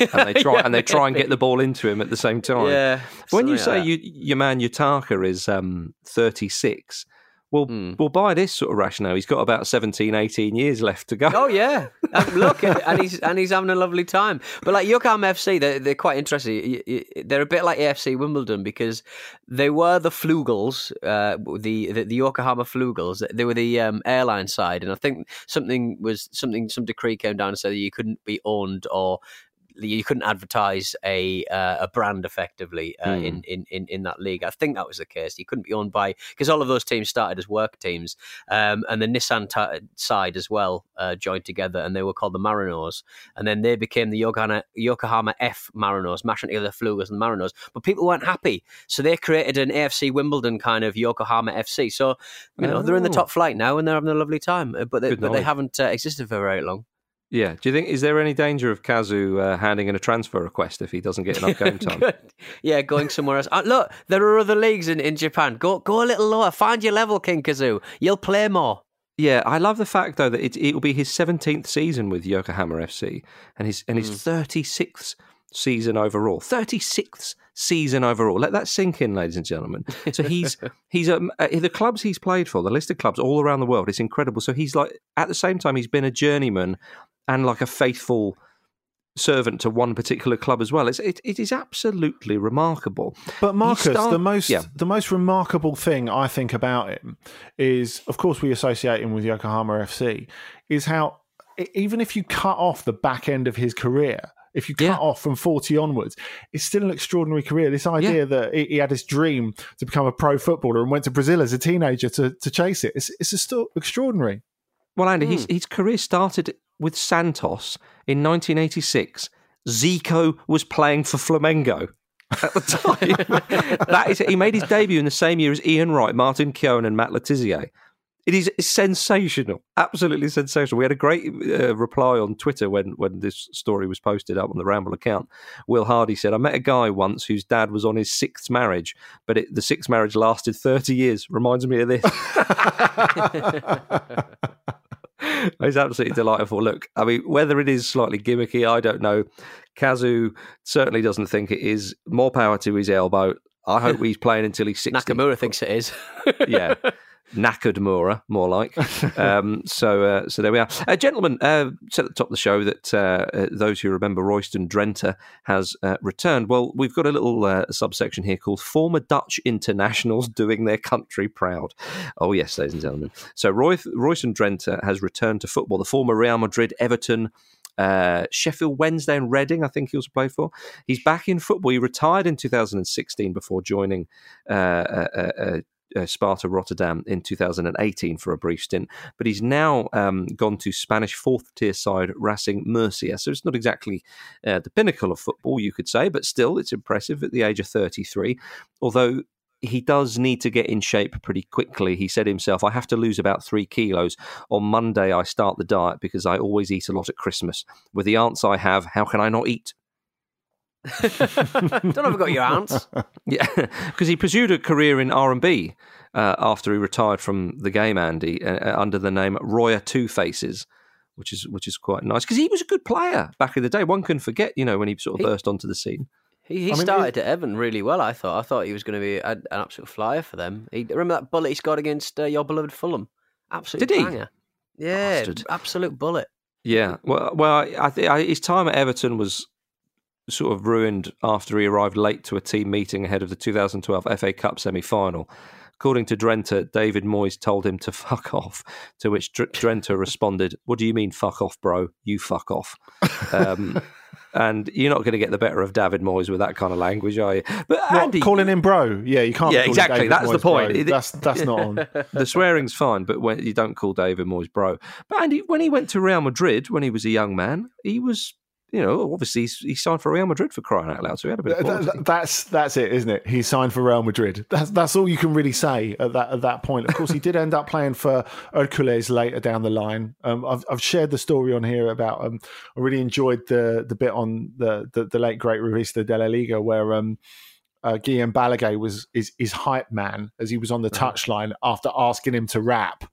Speaker 1: and they try and they try and get the ball into him at the same time.
Speaker 3: Yeah,
Speaker 1: When you say
Speaker 3: like
Speaker 1: you, your man Utaka is um, 36, well,
Speaker 3: Hmm.
Speaker 1: well, by this sort of rationale, he's got about 17, 18 years left to go.
Speaker 3: Oh yeah, um, look, and he's and he's having a lovely time. But like Yokohama FC, they're they're quite interesting. They're a bit like AFC Wimbledon because they were the Flugels, uh, the, the the Yokohama Flugels. They were the um, airline side, and I think something was something some decree came down and said that you couldn't be owned or you couldn't advertise a uh, a brand effectively uh,
Speaker 1: Hmm.
Speaker 3: in, in, in, in that league. I think that was the case. You couldn't be owned by because all of those teams started as work teams, um, and the Nissan t- side as well uh, joined together, and they were called the Marinos, and then they became the Yokohama, Yokohama F Marinos, mashing together the Flugers and the Marinos. But people weren't happy, so they created an AFC Wimbledon kind of Yokohama FC. So you know they're in the
Speaker 1: Oh.
Speaker 3: top flight now, and they're having a lovely time. uh, But they,
Speaker 1: Good
Speaker 3: but they haven't uh, existed for very long.
Speaker 1: Yeah. Do you think is there any danger of Kazu uh, handing in a transfer request if he doesn't get enough game time?
Speaker 3: Yeah, going somewhere else. Uh, look, there are other leagues in, in Japan. Go go a little lower. Find your level, King Kazu. You'll play more.
Speaker 1: Yeah, I love the fact though that it it will be his seventeenth season with Yokohama FC and his and his
Speaker 3: Mm.
Speaker 1: thirty sixth season overall. Thirty sixth season overall. Let that sink in, ladies and gentlemen. So he's he's um, uh, the clubs he's played for, the list of clubs all around the world. It's incredible. So he's like at the same time he's been a journeyman and like a faithful servant to one particular club as well. It's it, it is absolutely remarkable.
Speaker 2: But Marcus,
Speaker 1: start-
Speaker 2: the most
Speaker 1: yeah.
Speaker 2: the most remarkable thing I think about him is, of course, we associate him with Yokohama FC. Is how even if you cut off the back end of his career, if you cut off from forty onwards, it's still an extraordinary career. This idea that he, he had this dream to become a pro footballer and went to Brazil as a teenager to, to chase it, it's it's still extraordinary.
Speaker 1: Well, Andy,
Speaker 2: Hmm.
Speaker 1: his, his career started with Santos in 1986. Zico was playing for Flamengo at the time. that is, he made his debut in the same year as Ian Wright, Martin Keown, and Matt Le Tissier. It is sensational, absolutely sensational. We had a great uh, reply on Twitter when, when this story was posted up on the Ramble account. Will Hardy said, "I met a guy once whose dad was on his sixth marriage, but it, the sixth marriage lasted thirty years. Reminds me of this." It's absolutely delightful. Look, I mean, whether it is slightly gimmicky, I don't know. Kazu certainly doesn't think it is. More power to his elbow. I hope he's playing until he's 60.
Speaker 3: Nakamura thinks it is.
Speaker 1: yeah. Knackered Mura, more like. Um, so, uh, so there we are. Uh, gentlemen, uh, said at the top of the show that uh, uh, those who remember Royston Drenthe has uh, returned. Well, we've got a little uh, subsection here called Former Dutch Internationals Doing Their Country Proud. Oh, yes, ladies and gentlemen. So, Roy, Royston Drenthe has returned to football. The former Real Madrid, Everton, uh, Sheffield Wednesday and Reading, I think he also played for. He's back in football. He retired in 2016 before joining uh, uh, uh, Sparta Rotterdam in 2018 for a brief stint. But he's now um, gone to Spanish fourth tier side Racing Murcia. So it's not exactly uh, the pinnacle of football, you could say, but still it's impressive at the age of 33. Although he does need to get in shape pretty quickly. He said himself, I have to lose about three kilos. On Monday, I start the diet because I always eat a lot at Christmas. With the aunts I have, how can I not eat?
Speaker 3: Don't ever got your aunts.
Speaker 1: Yeah, because he pursued a career in R and B uh, after he retired from the game, Andy, uh, uh, under the name Roya Two Faces, which is which is quite nice because he was a good player back in the day. One can forget, you know, when he sort of burst onto the scene.
Speaker 3: He, he
Speaker 1: I mean,
Speaker 3: started at Everton really well. I thought. I thought he was going to be a, an absolute flyer for them. He, remember that bullet he scored against uh, your beloved Fulham? Absolute
Speaker 1: Did he?
Speaker 3: Yeah,
Speaker 1: Bastard.
Speaker 3: absolute bullet.
Speaker 1: Yeah, well, well, I think his time at Everton was sort of ruined after he arrived late to a team meeting ahead of the 2012 FA Cup semi-final. According to Drenthe, David Moyes told him to fuck off. To which Dr- Drenthe responded, "What do you mean, fuck off, bro? You fuck off." Um, and you're not going to get the better of David Moyes with that kind of language, are you? But Andy,
Speaker 2: calling him bro? Yeah, you can't.
Speaker 1: yeah, exactly. That's the point.
Speaker 2: bro. That's that's not on.
Speaker 1: the swearing's fine, but when you don't call David Moyes bro. But Andy, when he went to Real Madrid when he was a young man, he was, you know, obviously he's- he signed for Real Madrid for crying out loud, so he had a bit of
Speaker 2: Th- that's that's it, isn't it? He signed for Real Madrid. That's that's all you can really say at that at that point. Of course, he did end up playing for Hercules later down the line. Um, I've I've shared the story on here about. Um, I really enjoyed the the bit on the the, the late great Revista de la Liga where um. Uh, Guillem Balagué was his, his hype man as he was on the touchline after asking him to rap,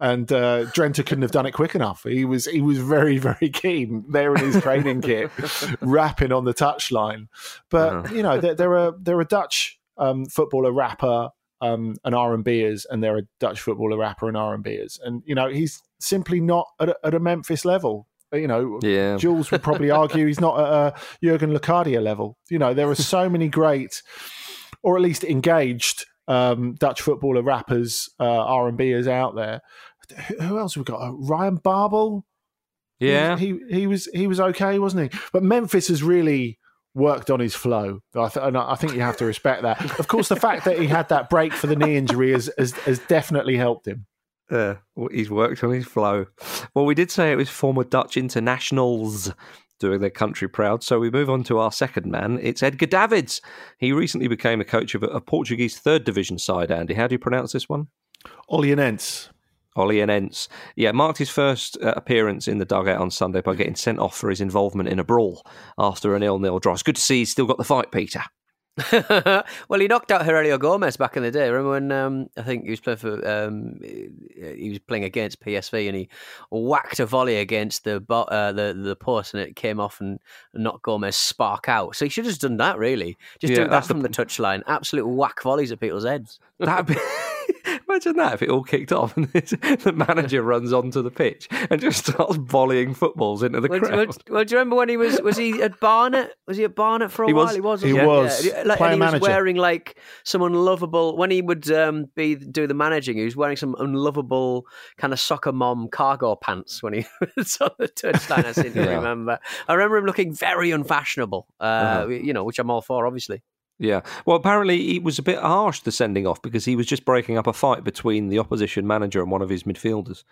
Speaker 2: And uh, Drenthe couldn't have done it quick enough. He was he was very very keen there in his training kit, rapping on the touchline. But
Speaker 1: Uh-huh.
Speaker 2: you know there, there are there are Dutch um, footballer rapper um, and R and Bers, and there are Dutch footballer rapper and R and Bers, and you know he's simply not at a, at a Memphis level. You know,
Speaker 1: Yeah.
Speaker 2: Jules would probably argue he's not at a Jurgen Locadia level. You know, there are so many great, or at least engaged um, Dutch footballer rappers, uh, R and Bers out there. Who- else have we got? Uh, Ryan Babel.
Speaker 1: Yeah.
Speaker 2: he he was he was okay, wasn't he? But Memphis has really worked on his flow, I th- and I think you have to respect that. Of course, the fact that he had that break for the knee injury has has, has definitely helped him.
Speaker 1: Uh, well, he's worked on his flow. Well, we did say it was former Dutch internationals doing their country proud. So we move on to our second man. It's Edgar Davids. He recently became a coach of a, Portuguese third division side. Andy, how do you pronounce this one?
Speaker 2: Olhanense.
Speaker 1: Olhanense. Yeah, marked his first uh, appearance in the dugout on Sunday by getting sent off for his involvement in a brawl after a nil-nil draw. It's good to see he's still got the fight, Peter.
Speaker 3: well, he knocked out Heurelho Gomes back in the day. Remember when um, I think he was playing for um, he was playing against PSV and he whacked a volley against the uh, the the post and it came off and knocked Gomez spark out. So he should have just done that really. Just
Speaker 1: Yeah,
Speaker 3: do that
Speaker 1: that's the-
Speaker 3: from the touchline. Absolute whack volleys at people's heads.
Speaker 1: That'd be. Imagine that if it all kicked off and the manager runs onto the pitch and just starts volleying footballs into the
Speaker 3: Well,
Speaker 1: crowd.
Speaker 3: well, well, do you remember when he was was he at Barnet? Was he at Barnet for a
Speaker 1: He
Speaker 3: while?
Speaker 1: was.
Speaker 3: He was.
Speaker 2: He
Speaker 3: wasn't
Speaker 2: was.
Speaker 3: Yeah. Like,
Speaker 2: Player
Speaker 3: and he was
Speaker 2: manager.
Speaker 3: wearing like some unlovable. When he would um, be do the managing, he was wearing some unlovable kind of soccer mom cargo pants when he was on the touchline. I seem to
Speaker 1: Yeah.
Speaker 3: remember. I remember him looking very unfashionable. Uh,
Speaker 1: Uh-huh.
Speaker 3: You know, which I'm all for, obviously.
Speaker 1: Yeah. Well, apparently it was a bit harsh, the sending off, because he was just breaking up a fight between the opposition manager and one of his midfielders.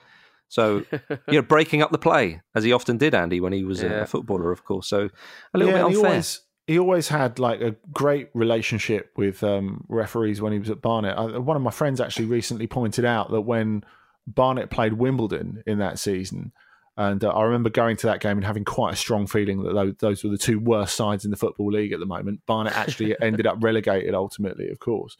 Speaker 1: So, you know, breaking up the play, as he often did, Andy, when he was a-
Speaker 3: Yeah.
Speaker 1: a footballer, of course. So, a little
Speaker 2: Yeah,
Speaker 1: bit unfair.
Speaker 2: He always, he always had like a great relationship with um, referees when he was at Barnet. I, one of my friends actually recently pointed out that when Barnet played Wimbledon in that season, and uh, I remember going to that game and having quite a strong feeling that those, those were the two worst sides in the football league at the moment. Barnet actually ended up relegated ultimately, of course,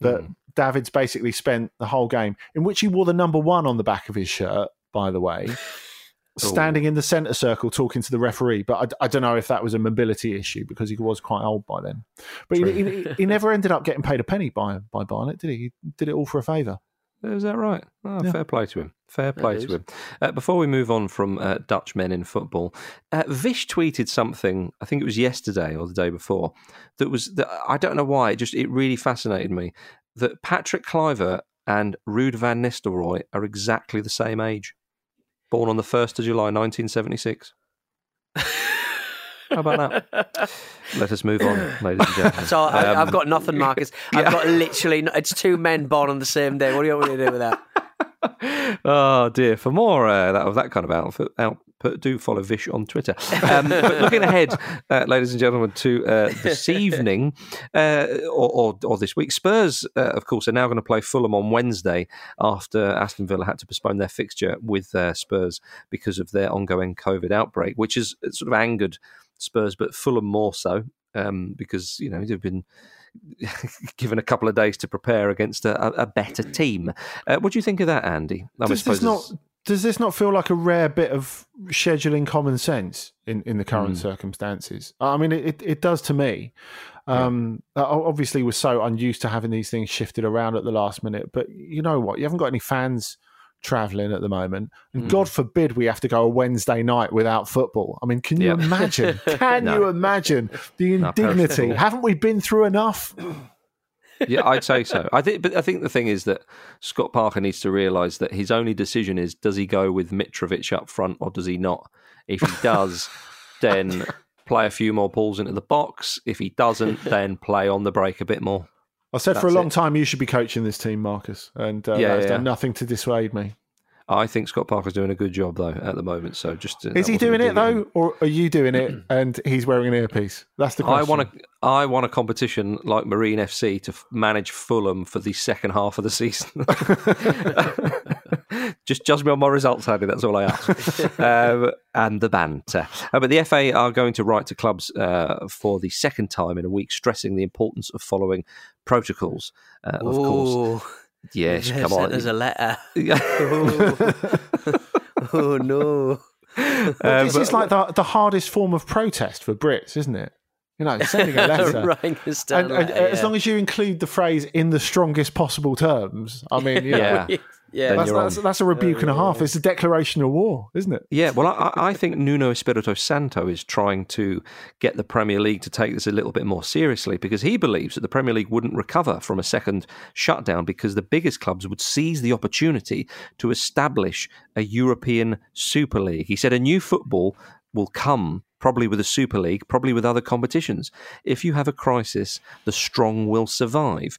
Speaker 2: but Davids basically spent the whole game in which he wore the number one on the back of his shirt. By the way, standing in the centre circle talking to the referee. But I, I don't know if that was a mobility issue because he was quite old by then. But he, he, he never ended up getting paid a penny by by Barnet, did he? He did it all for a favour.
Speaker 1: Is that right? Oh,
Speaker 2: Yeah.
Speaker 1: Fair play to him. Fair play to him. Uh, before we move on from uh, Dutch men in football, uh, Vish tweeted something. I think it was yesterday or the day before. That was that I don't know why. It just it really fascinated me that Patrick Kluivert and Ruud van Nistelrooy are exactly the same age, born on the first of July, nineteen seventy six. How about that? Let us move on, ladies and gentlemen.
Speaker 3: So I,
Speaker 1: Um,
Speaker 3: I've got nothing, Marcus. I've got literally. no- It's two men born on the same day. What do you want me to do with that?
Speaker 1: oh dear! For more uh, that of that kind of outfit, output, do follow Vish on Twitter. Um, but looking ahead, uh, ladies and gentlemen, to uh, this evening uh, or, or, or this week, Spurs, uh, of course, are now going to play Fulham on Wednesday after Aston Villa had to postpone their fixture with uh, Spurs because of their ongoing COVID outbreak, which has sort of angered Spurs, but Fulham more so um, because you know they've been given a couple of days to prepare against a, a- better team. Uh, what do you think of that, Andy? I
Speaker 2: Does this not
Speaker 1: it's-
Speaker 2: does this not feel like a rare bit of scheduling common sense in, in the current
Speaker 1: Mm.
Speaker 2: circumstances? I mean, it, it, does to me. Um, I Obviously, we're so unused to having these things shifted around at the last minute. But you know what? You haven't got any fans traveling at the moment, and
Speaker 1: Mm.
Speaker 2: God forbid we have to go a Wednesday night without football. I mean, can you imagine? Can
Speaker 1: No.
Speaker 2: you imagine the indignity? Haven't we been through enough?
Speaker 1: yeah, I'd say so. I think, but I think the thing is that Scott Parker needs to realise that his only decision is: does he go with Mitrovic up front or does he not? If he does, then play a few more balls into the box. If he doesn't, then play on the break a bit more.
Speaker 2: I said for a long
Speaker 1: it.
Speaker 2: time you should be coaching this team, Marcus, and uh,
Speaker 1: Yeah,
Speaker 2: that has
Speaker 1: yeah,
Speaker 2: done nothing to dissuade me.
Speaker 1: I think Scott Parker's doing a good job though at the moment. So just uh,
Speaker 2: Is he doing it
Speaker 1: dig at him.
Speaker 2: though, or are you doing it and he's wearing an earpiece? That's the question.
Speaker 1: I want a I want a competition like Marine FC to f- manage Fulham for the second half of the season. Just judge me on my results, Andy. That's all I ask. um, and the banter. Uh, but the FA are going to write to clubs uh, for the second time in a week, stressing the importance of following protocols. Uh, of course,
Speaker 3: Ooh.
Speaker 1: Yes,
Speaker 3: They've
Speaker 1: come on.
Speaker 3: us a letter. oh no.
Speaker 2: Well, this is like the, the hardest form of protest for Brits, isn't it? You know, sending a letter.
Speaker 3: Writing us
Speaker 2: and,
Speaker 3: a
Speaker 2: and
Speaker 3: letter,
Speaker 2: as long as you include the phrase in the strongest possible terms, I mean, you know,
Speaker 1: Yeah.
Speaker 3: Yeah.
Speaker 2: that's, that's, that's a rebuke and a half. It's a declaration of war, isn't it?
Speaker 1: Yeah, well, I, I think Nuno Espirito Santo is trying to get the Premier League to take this a little bit more seriously because he believes that the Premier League wouldn't recover from a second shutdown because the biggest clubs would seize the opportunity to establish a European Super League. He said a new football will come probably with a Super League, probably with other competitions. If you have a crisis, the strong will survive.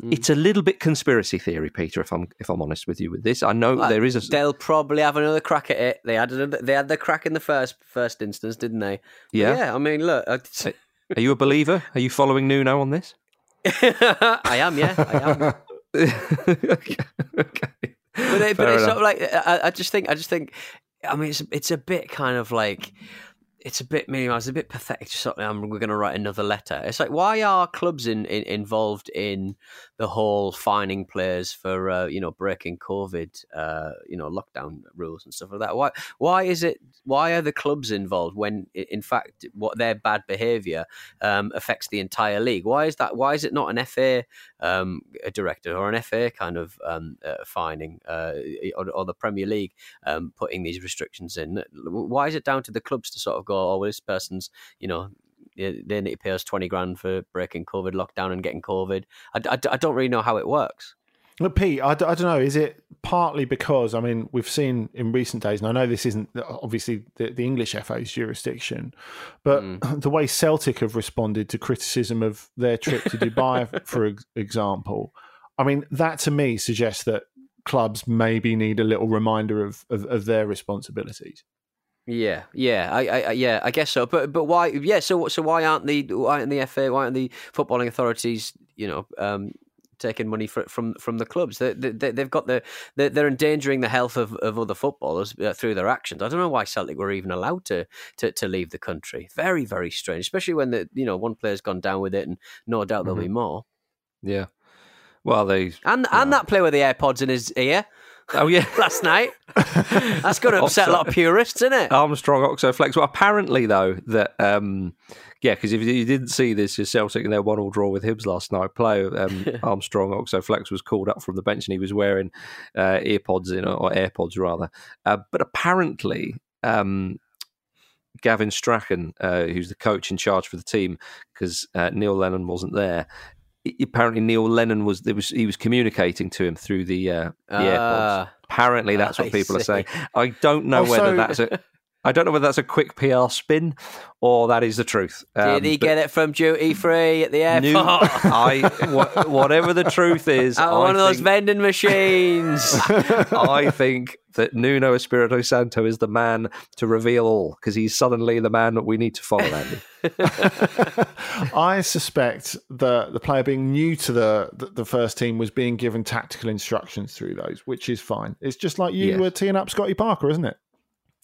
Speaker 1: Mm. It's a little bit conspiracy theory, Peter. If I'm if I'm honest with you with this, I know
Speaker 3: Well,
Speaker 1: there is a
Speaker 3: They'll probably have another crack at it. They had another, they had the crack in the first first instance, didn't they?
Speaker 1: Yeah.
Speaker 3: yeah. I mean, look, I-
Speaker 1: Are you a believer? Are you following Nuno on this?
Speaker 3: I am. Yeah, I am.
Speaker 1: okay. okay.
Speaker 3: But, it, but it's
Speaker 1: enough.
Speaker 3: sort of like I, I just think I just think I mean it's it's a bit kind of like it's a bit it's a bit pathetic. Just of, um, we're going to write another letter. It's like why are clubs in, in, involved in the whole fining players for uh, you know breaking COVID uh, you know lockdown rules and stuff like that? Why why is it why are the clubs involved when in fact what their bad behaviour um, affects the entire league? Why is that? Why is it not an FA um, director or an FA kind of um, uh, fining uh, or, or the Premier League um, putting these restrictions in? Why is it down to the clubs to sort of go, oh, well, this person's, you know, they need to pay us 20 grand for breaking COVID lockdown and getting COVID? I, I, I don't really know how it works.
Speaker 2: Look, Pete, I, I don't know. Is it partly because I mean we've seen in recent days, and I know this isn't obviously the, the English FA's jurisdiction, but mm. the way Celtic have responded to criticism of their trip to Dubai, for example, I mean that to me suggests that clubs maybe need a little reminder of, of, of their responsibilities.
Speaker 3: Yeah, yeah, I, I, yeah, I guess so. But, but why? Yeah, so, so why aren't the why aren't the FA, why aren't the footballing authorities, you know, um, taking money fr from from the clubs? They, they, they've got the they're, they're endangering the health of, of other footballers uh, through their actions. I don't know why Celtic were even allowed to, to to leave the country. Very, very strange, especially when the you know one player's gone down with it, and no doubt there'll be more.
Speaker 1: Yeah. Well, they
Speaker 3: And and that player with the AirPods in his ear.
Speaker 1: Oh yeah,
Speaker 3: last night. That's going to upset a lot of purists, isn't it?
Speaker 1: Armstrong Oko-Flex. Well, apparently though that um, yeah, because if you didn't see this, your Celtic and their one all draw with Hibs last night. Player um, Armstrong Oko-Flex was called up from the bench and he was wearing uh, earpods in or AirPods rather. Uh, but apparently. Um, Gavin Strachan, uh, who's the coach in charge for the team, because uh, Neil Lennon wasn't there. Apparently, Neil Lennon was there was he was communicating to him through the uh, the AirPods.
Speaker 3: Ah.
Speaker 1: Apparently, that's what
Speaker 3: I
Speaker 1: people are saying. I don't know
Speaker 2: Oh,
Speaker 1: whether
Speaker 2: so-
Speaker 1: that's a. I don't know whether that's a quick PR spin or that is the truth.
Speaker 3: Did
Speaker 1: Um,
Speaker 3: he get it from duty free at the airport?
Speaker 1: new- I wha- whatever the truth is,
Speaker 3: Out of
Speaker 1: I
Speaker 3: one of those
Speaker 1: think-
Speaker 3: vending machines.
Speaker 1: I think that Nuno Espirito Santo is the man to reveal all because he's suddenly the man that we need to follow. Andy.
Speaker 2: I suspect that the player being new to the, the the first team was being given tactical instructions through those, which is fine. It's just like you
Speaker 1: Yes.
Speaker 2: were teeing up Scotty Parker, isn't it?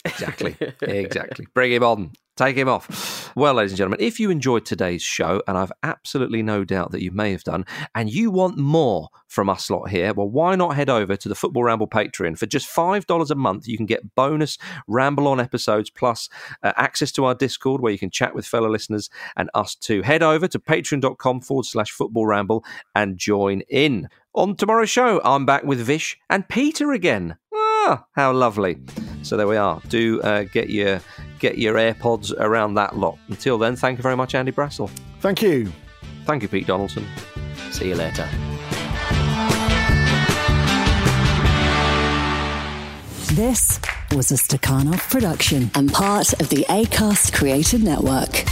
Speaker 1: Exactly. exactly. Bring him on. Take him off. Well, ladies and gentlemen, if you enjoyed today's show, and I've absolutely no doubt that you may have done, and you want more from us lot here, well, why not head over to the Football Ramble Patreon? For just $5 a month, you can get bonus Ramble On episodes plus uh, access to our Discord where you can chat with fellow listeners and us too. Head over to patreon.com forward slash football ramble and join in. On tomorrow's show, I'm back with Vish and Peter again. Ah, how lovely. So there we are. Do uh, get your get your AirPods around that lot. Until then, thank you very much, Andy Brassell.
Speaker 2: Thank you.
Speaker 1: Thank you, Pete Donaldson.
Speaker 3: See you later.
Speaker 12: This was a Stakhanov production and part of the ACAST Creative Network.